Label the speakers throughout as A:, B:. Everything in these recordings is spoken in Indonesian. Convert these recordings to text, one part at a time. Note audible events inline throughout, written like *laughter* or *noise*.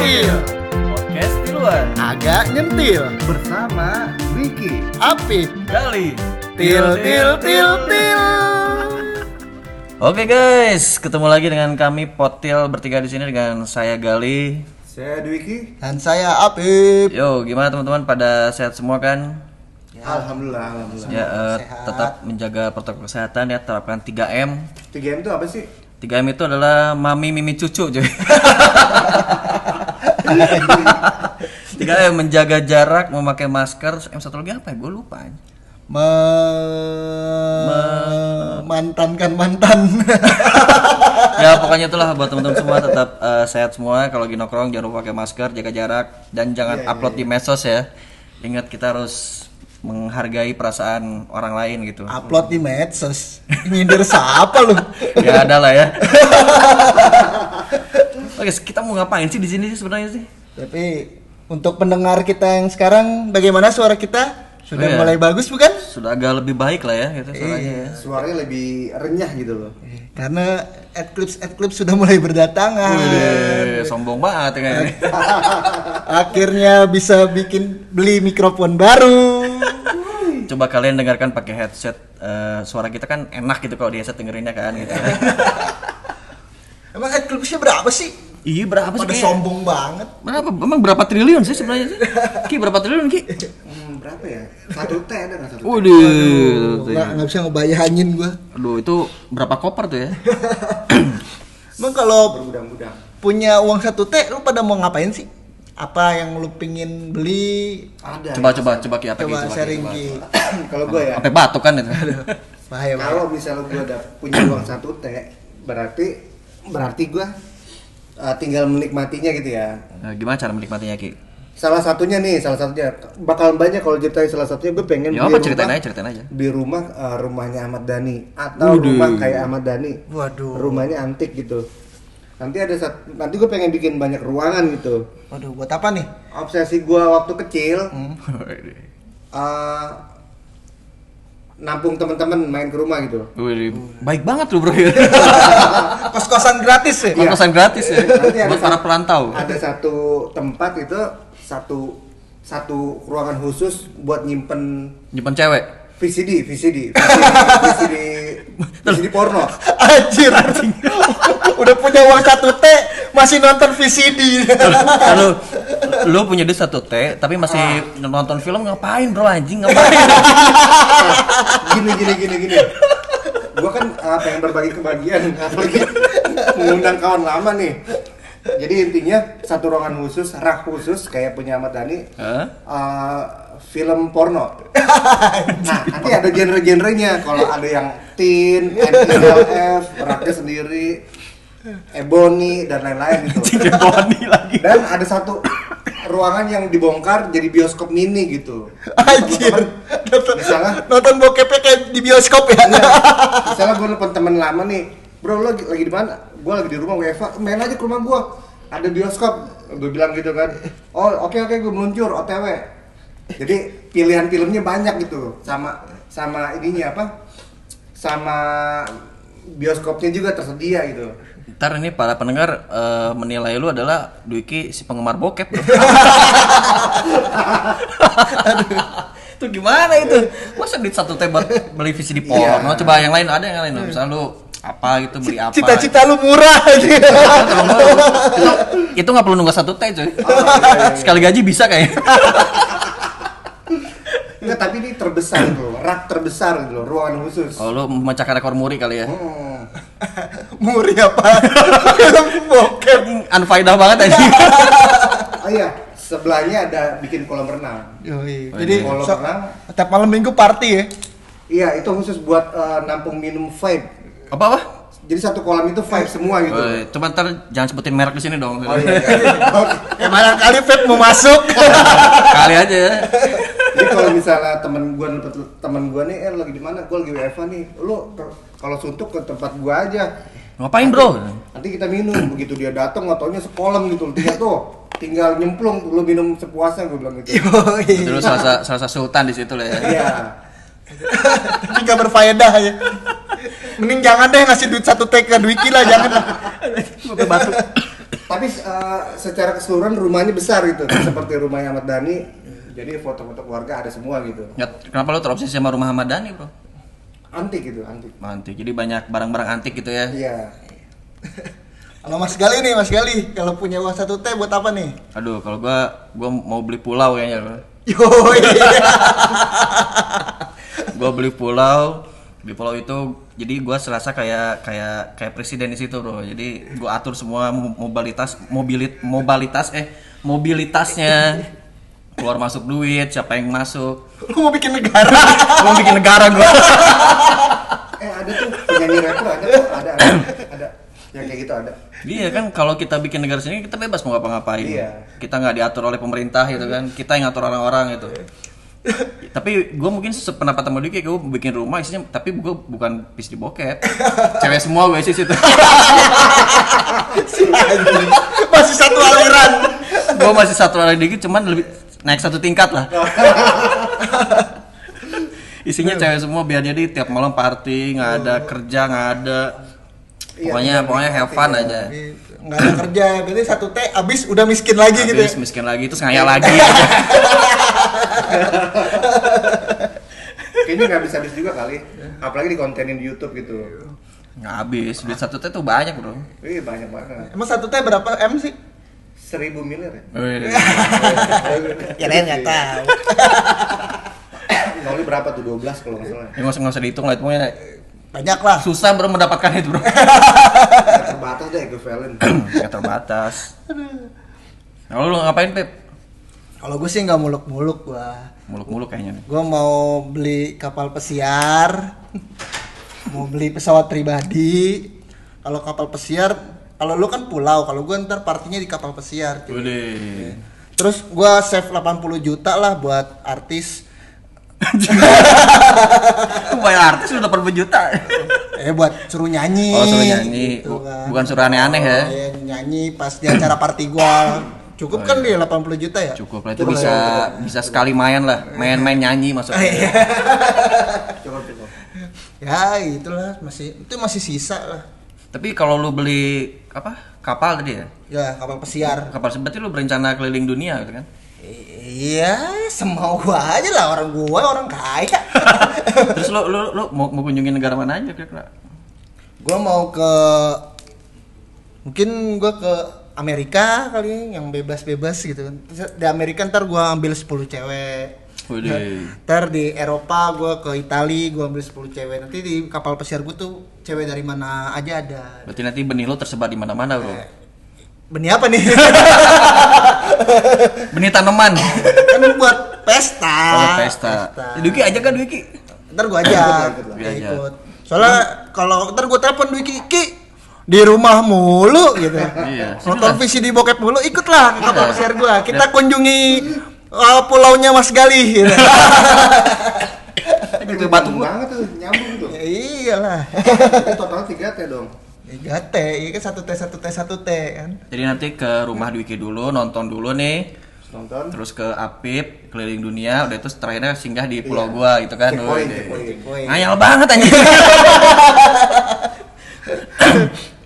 A: Nyentil
B: Podcast di luar
A: Agak nyentil
C: bersama Wiki.
A: Apip
B: Kali
A: Til til til til
B: Oke guys, ketemu lagi dengan kami Potil bertiga di sini dengan saya Gali.
C: Saya Dwiki.
A: Dan saya Apip
B: Yo, gimana teman-teman? Pada sehat semua kan?
C: Alhamdulillah, alhamdulillah.
B: Ya, eh,
A: sehat.
B: tetap menjaga protokol kesehatan ya, terapkan 3M.
C: 3M itu apa sih?
B: 3M itu adalah mami mimi cucu, cuy. *laughs* 3M menjaga jarak, memakai masker, M satu lagi apa ya? Gue lupa.
A: Mantankan mantan *laughs*
B: ya pokoknya itulah buat teman-teman semua tetap eh, sehat semua kalau lagi nongkrong jangan lupa pakai masker jaga jarak dan jangan upload di medsos ya ingat kita harus menghargai perasaan orang lain gitu
A: Upload di medsos Nyindir siapa lu? *laughs*
B: ya ada lah ya oke kita mau ngapain sih di sini sih sebenarnya sih
A: Tapi untuk pendengar kita yang sekarang Bagaimana suara kita? Sudah
B: Oh, iya.
A: mulai bagus bukan?
B: sudah agak lebih baik lah ya gitu suaranya ya
C: Suaranya lebih renyah gitu loh.
A: Karena adclips adclips sudah mulai berdatangan
B: Wih, sombong banget ya kayaknya. *laughs*
A: Akhirnya bisa bikin beli mikrofon baru
B: coba kalian dengarkan pakai headset Eh, suara kita kan enak gitu kalau di headset dengerinnya kan gitu. *laughs*
A: Emang adclipsnya berapa sih?
B: Iya berapa sih?
A: Pada sombong banget
B: Berapa? Emang berapa triliun sih sebenarnya sih? Ki berapa triliun Ki?
C: Hmm, berapa ya? Satu T ada nggak satu T?
B: Waduh,
A: Nggak, nggak bisa ngebayangin gua
B: Aduh itu berapa koper tuh ya? *laughs*
A: Emang kalau punya uang satu T lu pada mau ngapain sih? Apa yang lu pingin beli?
C: Ada.
B: Coba coba coba Ki apa Ki?
A: Coba sharing. Ki. *coughs*
C: Kalau gue ya,
B: Sampai batuk kan itu.
A: Bahaya,
C: kalau misalnya gue udah punya uang satu T, berarti berarti gue uh, tinggal menikmatinya gitu ya.
B: Nah, gimana cara menikmatinya Ki?
C: Salah satunya nih, salah satunya bakal banyak kalau ceritain salah satunya gue pengen
B: Ya
C: beli
B: apa ceritain
C: rumah-
B: aja ceritain aja.
C: di rumah uh, rumahnya Ahmad Dhani atau
B: Waduh.
C: rumah kayak Ahmad Dhani
A: Waduh.
C: rumahnya antik gitu nanti ada sat- nanti gue pengen bikin banyak ruangan gitu
A: Waduh, buat apa nih?
C: obsesi gue waktu kecil
A: Hmm.
C: uh, *laughs* nampung teman-teman main ke rumah gitu
B: Wih, baik banget lu bro. *laughs*
A: Kos-kosan gratis ya?
C: Iya.
B: Kosan gratis ya.
C: Nanti ada
B: Buat para perantau.
C: ada satu tempat itu satu satu ruangan khusus buat nyimpen
B: Nyimpen cewek.
C: VCD VCD VCD VCD, VCD porno
A: Anjir. *laughs* Udah punya uang satu T, masih nonton VCD.
B: Lalu lu punya duit satu T tapi masih nonton film ngapain bro anjing ngapain? *laughs*
C: gini gini gini gini gua kan uh, pengen berbagi kebahagiaan apalagi mengundang kawan lama nih jadi intinya satu ruangan khusus rak khusus kayak punya Ahmad Dhani
B: Hah?
C: uh, film porno nah nanti ada genre-genrenya kalau ada yang teen NLF raknya sendiri Ebony dan lain-lain gitu
B: Boni lagi.
C: dan ada satu ruangan yang dibongkar jadi bioskop mini gitu
A: Anjir. Nonton,
C: misalnya
A: nonton bokepnya kayak di bioskop ya.
C: Iya. Misalnya gue nelfon temen lama nih, bro lo lagi, lagi di mana? Gue lagi di rumah WFA, main aja ke rumah gue. Ada bioskop, gue bilang gitu kan. Oh oke oke gue meluncur OTW. Jadi pilihan filmnya banyak gitu, sama sama ininya apa? Sama bioskopnya juga tersedia gitu.
B: Ntar ini para pendengar eh, menilai lu adalah Dwiki si penggemar bokep bro. *laughs* itu gimana itu? Masa duit satu teh buat beli VCD porno?
C: Iya.
B: Coba yang lain ada yang lain. Misalnya lu apa gitu beli apa?
A: Cita-cita lu murah aja.
B: itu, nggak perlu nunggu satu teh coy. Sekali gaji bisa kayaknya.
C: Enggak, tapi ini terbesar gitu loh, rak terbesar gitu loh, ruangan khusus.
B: Oh lu memecahkan rekor muri kali ya.
C: Hmm. *laughs*
A: Muri apa? Film bokep. *laughs*
B: Unfaedah banget aja. *laughs*
C: Oh iya, sebelahnya ada bikin kolam renang.
A: Yoi.
B: Oh,
A: Jadi
C: Kolam
A: so-
C: renang,
A: tiap malam minggu party ya.
C: iya itu khusus buat eh, nampung minum vape.
B: Apa apa?
C: Jadi satu kolam itu vape semua gitu.
B: Oh, coba ntar jangan sebutin merek di sini dong.
C: Oh iya. iya. Oke.
A: Ya mana kali Feb mau masuk.
B: Kali aja ya.
C: Jadi kalau misalnya temen gua dapet temen gua nih, eh lagi di mana? Gua lagi WFA nih. Lu kalau suntuk ke tempat gua aja.
B: Ngapain bro?
C: Nanti kita minum. Begitu dia datang, motonya sekolam gitu. Tinggal tuh, tinggal nyemplung lu minum sepuasnya gua bilang gitu.
B: Dulu salah, sa- salah sultan di situ lah ya.
C: Iya.
A: Tapi gak berfaedah ya. Mending jangan deh ngasih duit satu T ke Dwiki lah, jangan lah.
B: Sampai batuk.
C: Tapi eh, secara keseluruhan rumahnya besar gitu seperti rumahnya Ahmad Dhani jadi foto-foto keluarga ada semua gitu.
B: Nggak- kenapa lu terobsesi sama rumah Ahmad Dhani bro?
C: Antik gitu antik.
B: Antik jadi banyak barang-barang antik gitu ya?
C: Iya.
A: Kalau Mas Gali nih, Mas Gali, kalau punya uang satu T buat apa nih?
B: aduh kalau gua gua mau beli pulau kayaknya bro.
A: Yo, *laughs*
B: gua beli pulau di pulau itu jadi gua serasa kayak kayak kayak presiden di situ bro. Jadi gua atur semua mo- mobilitas mobilit mobilitas eh mobilitasnya *laughs* keluar masuk duit siapa yang masuk?
A: Lu *laughs* mau bikin negara?
B: gua mau bikin negara gua.
C: Eh ada tuh penyanyi rapper ada tuh ada ada ada. Yang kayak gitu ada.
B: Iya kan kalau kita bikin negara sendiri kita bebas mau ngapa-ngapain.
C: Iya.
B: kita nggak diatur oleh pemerintah gitu kan kita yang ngatur orang-orang gitu. Tapi gue mungkin sependapat sama dia gue bikin rumah isinya tapi gue bukan pis di bokep. Cewek semua gue isi situ. *laughs*
A: Masih satu aliran.
B: gue masih satu hari dikit cuman lebih naik satu tingkat lah. *laughs* Isinya cewek semua biar jadi tiap malam party nggak ada kerja nggak ada.
C: Iya,
B: pokoknya
C: benar,
B: pokoknya have fun aja.
A: Nggak ada kerja, berarti satu T abis udah miskin lagi gitu ya.
B: Miskin lagi terus ngayal lagi. Gitu. *laughs*
C: kayaknya nggak habis habis juga kali. Apalagi dikontenin di YouTube gitu.
B: Nggak habis duit satu teh tuh banyak bro.
C: Wih banyak banget.
A: Emang satu T berapa M sih?
C: Seribu miliar ya *laughs*
A: Ya lain nggak tahu.
C: Noli berapa tuh 12 kalau nggak salah
B: Ya nggak usah nggak usah dihitung lah itu pokoknya
A: Banyak lah.
B: susah bro mendapatkan itu bro.
C: Terbatas deh equivalent *clears throat*
B: Nggak terbatas. Kalau lu ngapain Pep?
A: Kalau gue sih nggak muluk-muluk gua.
B: Muluk-muluk kayaknya nih.
A: Gue mau beli kapal pesiar, *laughs* mau beli pesawat pribadi. Kalau kapal pesiar, kalau lu kan pulau, kalau gue ntar partinya di kapal pesiar. cuy.
B: Udah.
A: Terus gue save 80 juta lah buat artis.
B: Bayar artis udah per juta.
A: Eh buat suruh nyanyi.
B: Oh suruh nyanyi,
A: gitu kan.
B: bukan suruh aneh-aneh ya.
A: Iya, nyanyi pas di acara party gua. Cukup kan dia 80 juta ya?
B: Cukup lah itu bisa bisa sekali main lah, main-main nyanyi maksudnya.
A: iya. *laughs*
C: coba coba
A: Ya itulah masih itu masih sisa lah.
B: Tapi kalau lu beli apa? Kapal tadi ya?
A: Ya kapal pesiar.
B: Kapal berarti lu berencana keliling dunia gitu kan?
A: Iya, semau gua aja lah orang gua orang kaya. *laughs*
B: Terus lu lu lu mau, mau kunjungin negara mana aja kira-kira?
A: gua mau ke mungkin gua ke Amerika kali yang bebas-bebas gitu kan. Di Amerika ntar gua ambil 10 cewek. *laughs* Ntar di Eropa gua ke Itali gua ambil 10 cewek. Nanti di kapal pesiar gua tuh cewek dari mana aja ada.
B: Berarti nanti benih lu tersebar di mana-mana, Bro.
A: Benih apa nih? *laughs*
B: Benih tanaman. *laughs*
A: kan buat pesta.
B: Oh, pesta. Duki aja kan Duki.
A: Ntar gua ajak,
C: Ikut
A: ya. Soalnya kalau ntar gua telepon Wiki, Ki di rumah mulu gitu.
B: Iya.
A: Nonton visi di bokep mulu, ikutlah ke kapal
B: Iya.
A: pesiar gua. Kita kunjungi uh, pulaunya Mas Gali. Gitu.
B: Itu batu
C: banget tuh nyambung tuh
A: Ya, iyalah.
C: total 3 T dong
A: Tiga T, iya kan satu T, satu T, satu T kan.
B: Jadi nanti ke rumah Dwiki dulu, nonton dulu nih,
C: nonton
B: terus ke Apip, keliling dunia, udah itu terakhirnya singgah di pulau
C: Iya.
B: gua gitu kan. Ngayal banget anjing. *laughs* *laughs*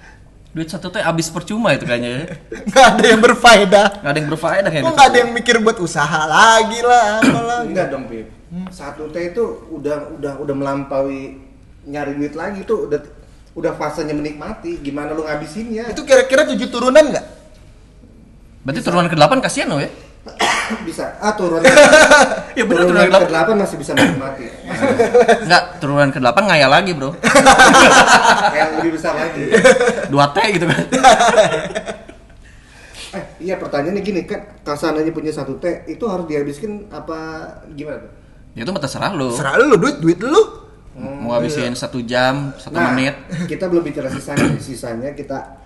B: Duit satu teh habis percuma itu kayaknya ya. *laughs*
A: Nggak ada yang berfaedah.
B: Nggak ada yang berfaedah kayak
A: Kok
B: gitu.
A: nggak ada yang mikir buat usaha lagi lah, apalah.
C: enggak dong Pip satu T itu udah udah udah melampaui nyari duit lagi tuh udah udah fasenya menikmati gimana lu ngabisinnya
A: Itu kira-kira tujuh turunan nggak?
B: Berarti turunan ke-8 kasihan lo ya. *coughs*
C: bisa ah turun *laughs*
B: Ya bener,
C: turunan
B: turunan
C: ke delapan masih bisa menikmati *laughs*
B: Enggak, turunan ke-8 ngayal lagi, Bro. *laughs*
C: yang lebih besar lagi
B: 2T gitu kan. *laughs*
C: eh iya pertanyaannya gini kan kasananya punya satu T itu harus dihabiskan apa gimana tuh
B: Ya itu mah terserah lo.
A: Serah lu duit, duit lu.
B: Mau habisin satu jam, satu
C: Nah,
B: menit.
C: kita belum bicara sisanya sisanya kita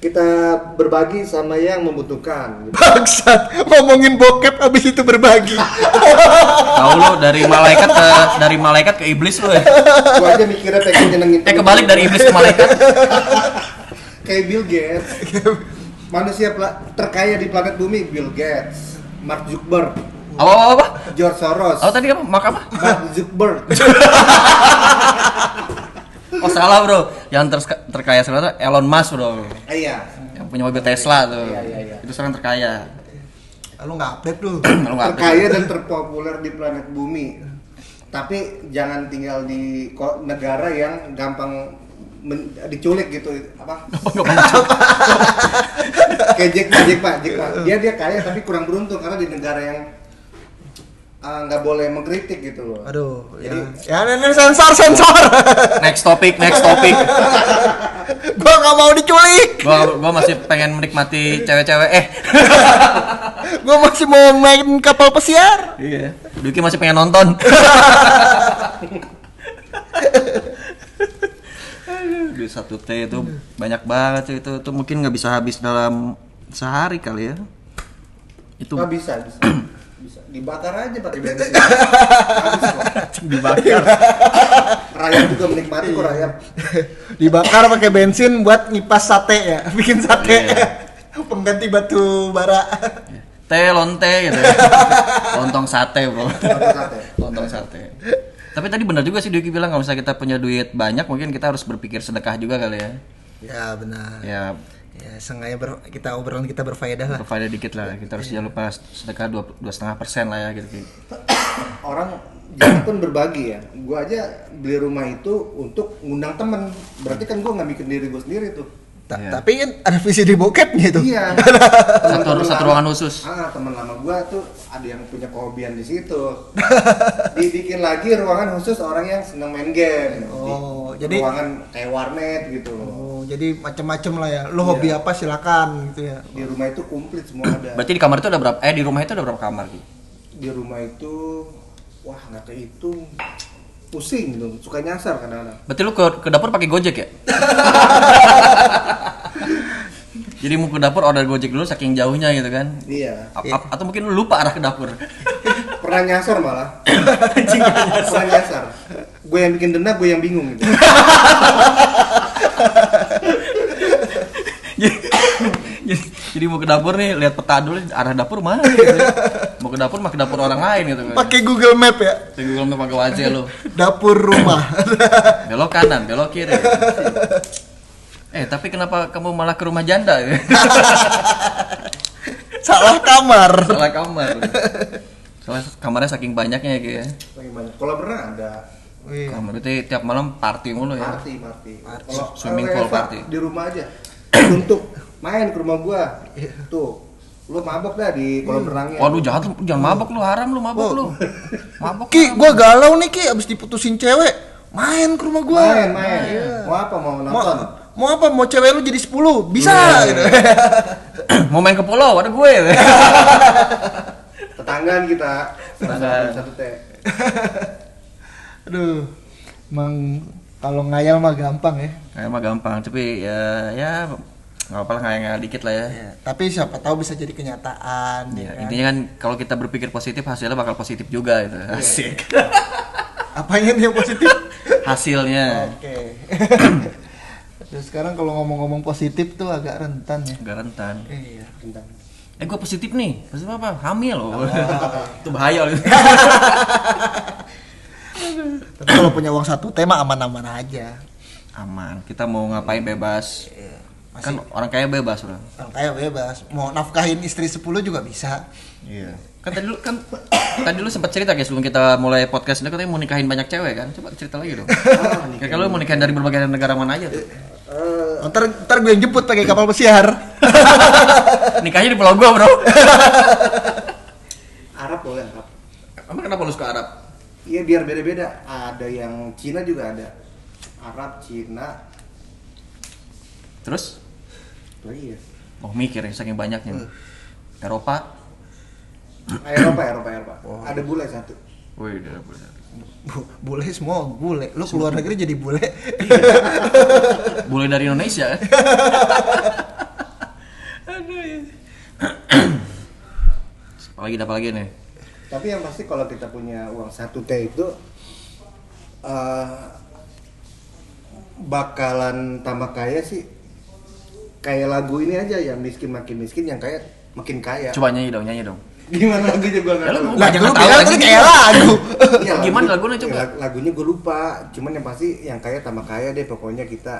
C: kita berbagi sama yang membutuhkan gitu. *laughs*
A: Bangsat, ngomongin bokep abis itu berbagi.
B: Tahu lo dari malaikat ke dari malaikat ke iblis lo ya.
C: gua aja mikirnya pengen nyenengin
B: Eh kebalik dari iblis ke malaikat. *laughs*
C: kayak Bill Gates manusia terkaya di planet bumi Bill Gates Mark Zuckerberg
B: Apa apa apa?
C: George Soros
B: Oh tadi apa? Mak apa?
C: Mark Zuckerberg *laughs*
B: Oh salah bro. Yang ter terkaya sekarang tuh Elon Musk bro.
C: Ah, iya
B: Yang punya mobil Tesla tuh.
C: Iya, iya, iya.
B: Itu sekarang terkaya.
A: Lu nggak update *clears throat*
B: nggak
C: terkaya dan terpopuler di planet bumi. Tapi jangan tinggal di negara yang gampang men- diculik gitu apa? *laughs* Kayak Jack Ma, Jack Ma. Dia dia kaya tapi kurang beruntung karena di negara yang ah, nggak boleh mengkritik gitu loh.
A: Aduh, ya.
C: Jadi-
A: Ya, ini sensor, sensor.
B: next topic, next topic. *laughs*
A: gua nggak mau diculik.
B: gua gua masih pengen menikmati cewek-cewek. Eh. *laughs*
A: Gua masih mau main kapal pesiar.
B: Iya. Duki masih pengen nonton. *laughs* Di satu T itu banyak banget sih itu itu mungkin nggak bisa habis dalam sehari kali ya. Itu
C: Nggak bisa, bisa. *clears throat* Dibakar aja pakai *laughs* bensin. Habis kok.
B: dibakar. *laughs*
C: Rayap juga menikmati kok rayap.
A: Dibakar pakai bensin buat ngipas sate ya, *laughs* bikin sate.
B: Iya.
A: Pengganti batu bara.
B: Teh lonte gitu. Lontong sate, Bro. Lontong sate. Tapi tadi benar juga sih Duki bilang kalau misalnya kita punya duit banyak mungkin kita harus berpikir sedekah juga kali ya.
A: Ya benar.
B: Ya
A: Ya, sengaja ber- kita obrolan kita berfaedah lah.
B: berfaedah dikit lah. Kita harus jangan lupa sedekah dua dua setengah persen lah ya gitu. *coughs*
C: orang jangan pun berbagi ya gue aja beli rumah itu untuk ngundang temen berarti kan gue nggak bikin diri gue sendiri tuh
A: Ta-
B: Iya.
A: Tapi kan ada visi di bokepnya itu.
C: iya *laughs*
B: Satu
C: Temen-temen
B: satu
C: lama-
B: ruangan khusus.
C: ah teman lama gue tuh ada yang punya kehobian di situ *laughs* dibikin lagi ruangan khusus orang yang seneng main game Di-
A: Oh, jadi-
C: ruangan kayak warnet gitu loh
A: Oh, jadi macem-macem lah ya. Lu hobi
C: Iya.
A: apa silakan gitu ya.
C: di rumah itu komplit semua ada
B: Berarti di kamar itu ada berapa? Eh di rumah itu ada berapa kamar gitu?
C: di rumah itu wah nggak kehitung pusing gitu suka nyasar kadang-kadang
B: Berarti lu ke, ke dapur pakai Gojek ya? *laughs* Jadi mau ke dapur order Gojek dulu saking jauhnya gitu kan?
C: iya
B: A- a- atau mungkin lu lupa arah ke dapur. *laughs*
C: pernah nyasar malah *laughs* pernah nyasar gue yang bikin denda gue yang bingung gitu
B: jadi, mau ke dapur nih lihat peta dulu arah dapur mana gitu. Mau ke dapur mah ke dapur orang lain gitu kan.
A: Pakai Google Map ya.
B: Di Google Map pakai wajah lu.
A: Dapur rumah. *laughs*
B: Belok kanan, belok kiri. Eh, tapi kenapa kamu malah ke rumah janda? *laughs*
A: Salah kamar.
B: Salah kamar. Soalnya kamarnya saking banyaknya ya, Ki, ya.
C: lagi banyak kalau pernah ada
A: Iya.
B: Kamar itu tiap malam party mulu ya.
C: party party kalau
B: Swimming pool party.
C: di rumah aja untuk main ke rumah gua tuh lu mabok dah di kolam renangnya
B: Waduh jahat lu, jangan mabok lu, haram lu mabok lu. Mabok.
A: Ki, gua galau nih Ki abis diputusin cewek. Main ke rumah gua.
C: main main
A: Iya.
C: mau apa mau
A: Mau,
C: nonton
A: mau apa? Mau cewek lu jadi 10? Bisa gitu. *clears throat*
B: Mau main ke pulau, ada gue.
C: tetanggaan kita
B: Tetanggaan.
C: satu teh *laughs*
A: Aduh. Emang kalau ngayal mah gampang ya.
B: Kayak mah gampang, tapi ya ya nggak apa-apa lah ngayal dikit lah ya.
A: Ya, tapi siapa tahu bisa jadi kenyataan.
B: Ya,
A: ya kan?
B: intinya kan kalau kita berpikir positif hasilnya bakal positif juga itu. Asik. *laughs*
A: Apanya nih yang positif?
B: Hasilnya
A: Oke. *coughs* Terus sekarang kalau ngomong-ngomong positif tuh agak rentan ya.
B: agak rentan.
A: Iya.
C: Tentang.
B: Eh gue positif nih, positif apa? Hamil loh. *laughs* itu bahaya loh. *laughs*
A: Tapi kalau punya uang satu tema aman-aman aja.
B: Aman, kita mau ngapain bebas.
A: Iya.
B: Kan
A: Masih
B: orang kaya bebas bro.
A: orang kaya bebas. Mau nafkahin istri 10 juga bisa.
B: Iya. Kan tadi lu kan tadi lu sempat cerita guys sebelum kita mulai podcast ini katanya mau nikahin banyak cewek kan? Coba cerita lagi dong. *laughs* Kayak kalau lu mau nikahin dari berbagai negara mana aja tuh?
C: Eh,
A: Ntar, ntar gue yang jemput pakai kapal pesiar. *laughs*
B: Nikahnya di pulau gua, Bro. *laughs*
C: Arab boleh Arab
B: Emang kenapa lu suka Arab?
C: Iya biar beda-beda ada yang Cina juga ada Arab Cina
B: Terus?
C: oh iya
B: Oh mikir ya saking banyaknya. Eropa?
C: Eropa Eropa Eropa ada bule satu
B: Wih, udah boleh.
A: Bu- bule semua bule. Lu keluar negeri jadi bule.
B: Boleh dari Indonesia kan? *laughs* *clears throat* apalagi ada apalagi nih?
C: Tapi yang pasti kalau kita punya uang satu t itu eh, bakalan tambah kaya sih kayak lagu ini aja yang miskin makin miskin yang kaya makin kaya
B: Coba nyanyi dong, nyanyi dong.
C: gimana lagunya gue nggak
B: Ya,
C: tahu
B: jangan
A: lu bilang tadi kayak lagu.
C: Iya, *laughs*
B: Gimana
C: lagu-
B: lagunya coba?
C: lag- lagunya gue lupa cuman yang pasti yang kaya tambah kaya deh pokoknya kita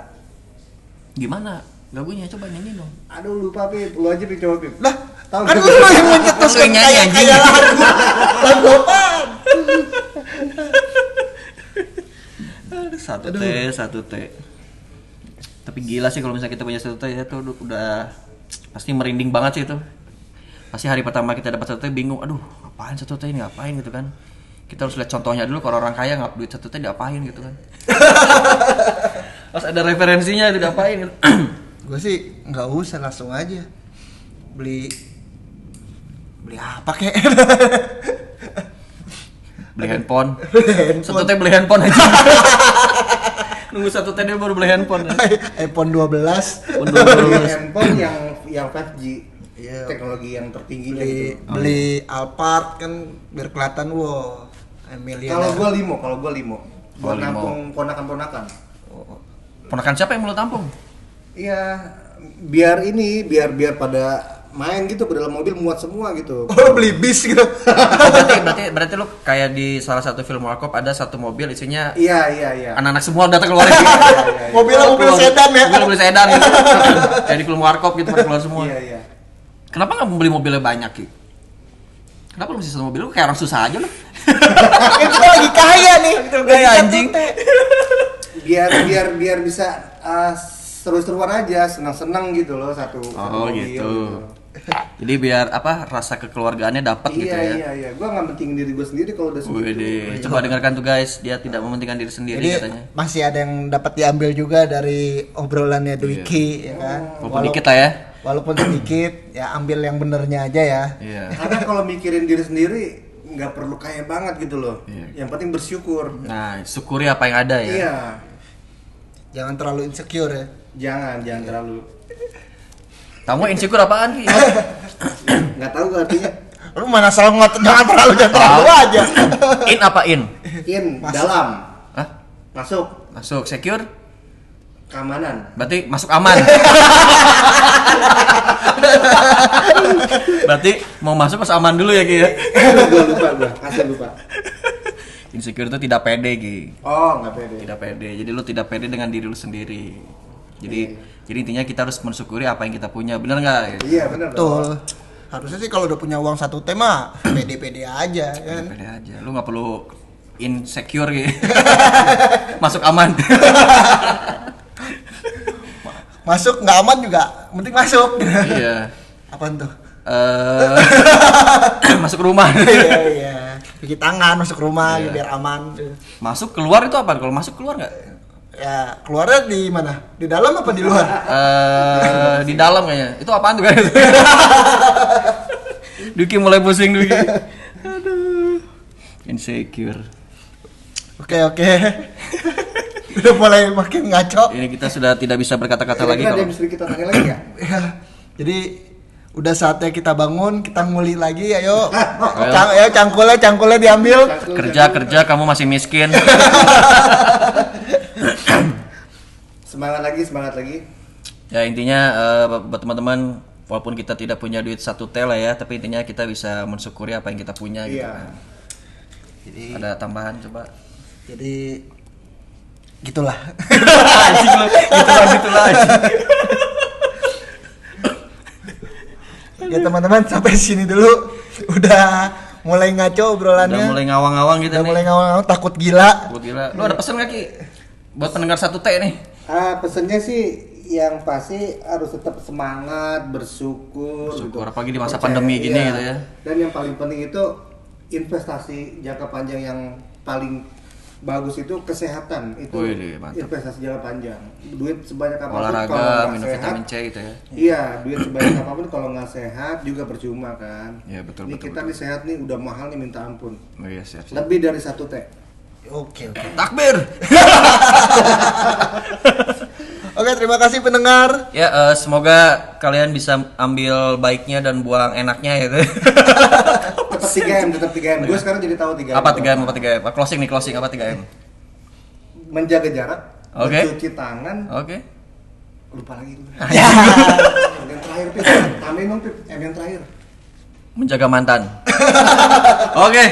B: Gimana? Lagunya coba nyanyi dong.
C: Aduh lupa Pip, lu aja Pip coba Pip.
A: Lah,
C: Tahu
A: kan lu yang mencetus
B: Lu yang nyanyi,
A: kayak
B: anjing.
A: kayak lagu. Lagu apaan?
B: Aduh, *laughs* satu T, satu T. Tapi gila sih kalau misalnya kita punya satu T ya tuh udah- pasti merinding banget sih itu. Pasti hari pertama kita dapat satu T bingung, aduh ngapain satu T ini ngapain gitu kan. Kita harus lihat contohnya dulu kalau orang kaya nggak duit satu T diapain gitu kan. *laughs* Harus ada referensinya itu diapain gitu. *clears throat*
A: Gue sih nggak usah langsung aja beli beli apa kek? *laughs* *laughs*
B: beli handphone. Satu T beli handphone aja. *laughs* Nunggu satu T dia baru beli handphone. ya.
A: iPhone 12
B: iPhone
C: Beli
B: 12.
C: handphone yang yang 5G.
A: Iya.
C: Teknologi yang tertingginya
A: beli
C: gitu.
A: beli Alphard kan biar kelihatan wow Emilia
C: Kalau gua limo, kalau gua limo.
B: Gua
C: Buat
B: limo.
C: nampung ponakan-ponakan.
B: Ponakan siapa yang mau tampung?
C: Iya, biar ini, biar biar pada main gitu ke dalam mobil muat semua gitu. *laughs*
A: oh beli bis gitu
B: Oh, berarti berarti berarti lu kayak di salah satu film warkop ada satu mobil isinya
C: Iya, iya, iya.
B: anak-anak semua datang keluar gitu. *laughs*
A: mobilnya mobil sedan ya
B: Mobil mobil sedan gitu. *laughs* kayak di film warkop gitu pada keluar semua.
C: Iya, iya.
B: Kenapa nggak beli mobilnya banyak Ki? Kenapa lu mesti satu mobil? Lu kayak orang susah aja lu.
A: kita lagi kaya nih
B: Kayak anjing.
C: Biar biar biar bisa uh, seru-seruan aja, senang-senang gitu loh satu, satu
B: Oh
C: mobil
B: gitu. Jadi biar apa rasa kekeluargaannya dapat
C: Iya,
B: gitu ya.
C: iya, iya. Gua nggak penting diri gua sendiri kalau udah segitu.
B: Wih, coba dengarkan tuh guys, dia tidak mementingkan diri sendiri
A: jadi
B: katanya.
A: masih ada yang dapat diambil juga dari obrolannya Dwiki ya kan
B: Walaupun dikit lah ya.
A: walaupun sedikit *clears throat* ya ambil yang benernya aja ya
B: Iya.
C: Karena kalau mikirin diri sendiri nggak perlu kaya banget gitu loh.
B: Iya.
C: Yang penting bersyukur.
B: Nah, syukuri apa yang ada ya.
C: Iya.
A: jangan terlalu insecure ya
C: Jangan, jangan terlalu.
B: Kamu insecure apaan Ki? *laughs*
C: Nggak tahu gak artinya.
A: lu mana salah ngotot jangan terlalu jangan terlalu aja *laughs*
B: in apa in?
C: In
A: Masuk.
C: dalam
B: Hah?
C: masuk
B: Masuk secure?
C: keamanan.
B: Berarti masuk aman. *laughs* Berarti mau masuk harus aman dulu ya Ki ya.
C: gua lupa gua, asli lupa.
B: Insecure itu tidak pede Ki.
C: Oh, nggak pede.
B: Tidak pede. Jadi lu tidak pede dengan diri lu sendiri. Jadi jadi intinya kita harus mensyukuri apa yang kita punya. Bener nggak?
C: Iya, benar.
A: betul harusnya sih kalau udah punya uang satu tema *clears throat* pede-pede aja kan
B: Pede aja. Lu nggak perlu insecure gitu. *laughs* Masuk aman. *laughs*
A: masuk nggak aman juga penting masuk
B: iya. *laughs*
A: apaan tuh
B: Eh *clears throat* masuk rumah.
A: iya iya cuci tangan masuk rumah
B: Iya.
A: biar aman
B: masuk keluar itu apa? Kalau masuk keluar nggak?
A: Ya keluarnya di mana di dalam apa di luar
B: eh di dalam kayaknya. Itu apaan tuh kan? *laughs* Duki mulai pusing Duki. Aduh. Insecure.
A: oke oke udah mulai makin ngaco
B: Ini kita sudah tidak bisa berkata-kata lagi
C: ada
B: kalau
C: yang mesti kita tanya lagi ya? *clears throat*
A: Ya, jadi udah saatnya kita bangun kita nguli lagi ayo *laughs*
B: Ayo.
A: Cang, ayo cangkulnya cangkulnya diambil
B: kerja kerja kamu masih miskin. *laughs* *coughs*
C: Semangat lagi, semangat lagi.
B: ya intinya eh, buat teman-teman walaupun kita tidak punya duit satu T lah ya, tapi intinya kita bisa mensyukuri apa yang kita punya gitu
C: Iya.
B: kan.
A: jadi
B: Ada tambahan coba.
A: jadi gitulah
B: anjing lu, gitu lah gitu lah. anjing.
A: ya teman-teman sampai sini dulu udah mulai ngaco obrolannya
B: Udah mulai ngawang-ngawang gitu
A: udah
B: nih.
A: mulai ngawang takut gila
B: Gua gila. Lu ada pesan gak Ki? Buat pendengar satu T nih.
C: Ah, pesennya sih yang pasti harus tetap semangat, bersyukur.
B: Bersyukur,
C: gitu.
B: apalagi di masa
C: Percaya,
B: pandemi gini
C: iya.
B: gitu ya.
C: Dan yang paling penting itu investasi jangka panjang yang paling bagus itu kesehatan. Itu
B: Wih,
C: investasi jangka panjang. Duit sebanyak apa pun kalau
B: Olahraga,
C: nggak
B: minum
C: sehat,
B: vitamin C gitu ya.
C: Iya, duit sebanyak apa pun kalau nggak sehat juga percuma kan.
B: Iya, betul,
C: Ini
B: betul,
C: kita
B: betul.
C: nih sehat nih udah mahal nih minta ampun.
B: Oh iya siap. siap.
C: Lebih dari satu teh.
A: Oke oke
B: Takbir. *laughs*
A: oke terima kasih pendengar
B: Ya, eh, semoga kalian bisa ambil baiknya dan buang enaknya gitu. *laughs*
C: Tetap 3 m, tetap 3 m. Gue sekarang jadi tahu 3 m.
B: apa 3M apa 3M? Ah, Closing nih, closing apa 3M?
C: Menjaga jarak.
B: Oke.
C: Mencuci tangan.
B: Oke.
C: Lupa lagi. gue. *laughs*
A: ya
C: yang terakhir Pip. Tambahin dong Pip. M yang terakhir.
B: Menjaga mantan. Oke.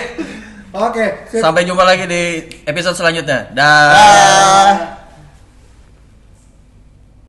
C: Oke. sip.
B: Sampai jumpa lagi di episode selanjutnya. Dah.
A: Ah.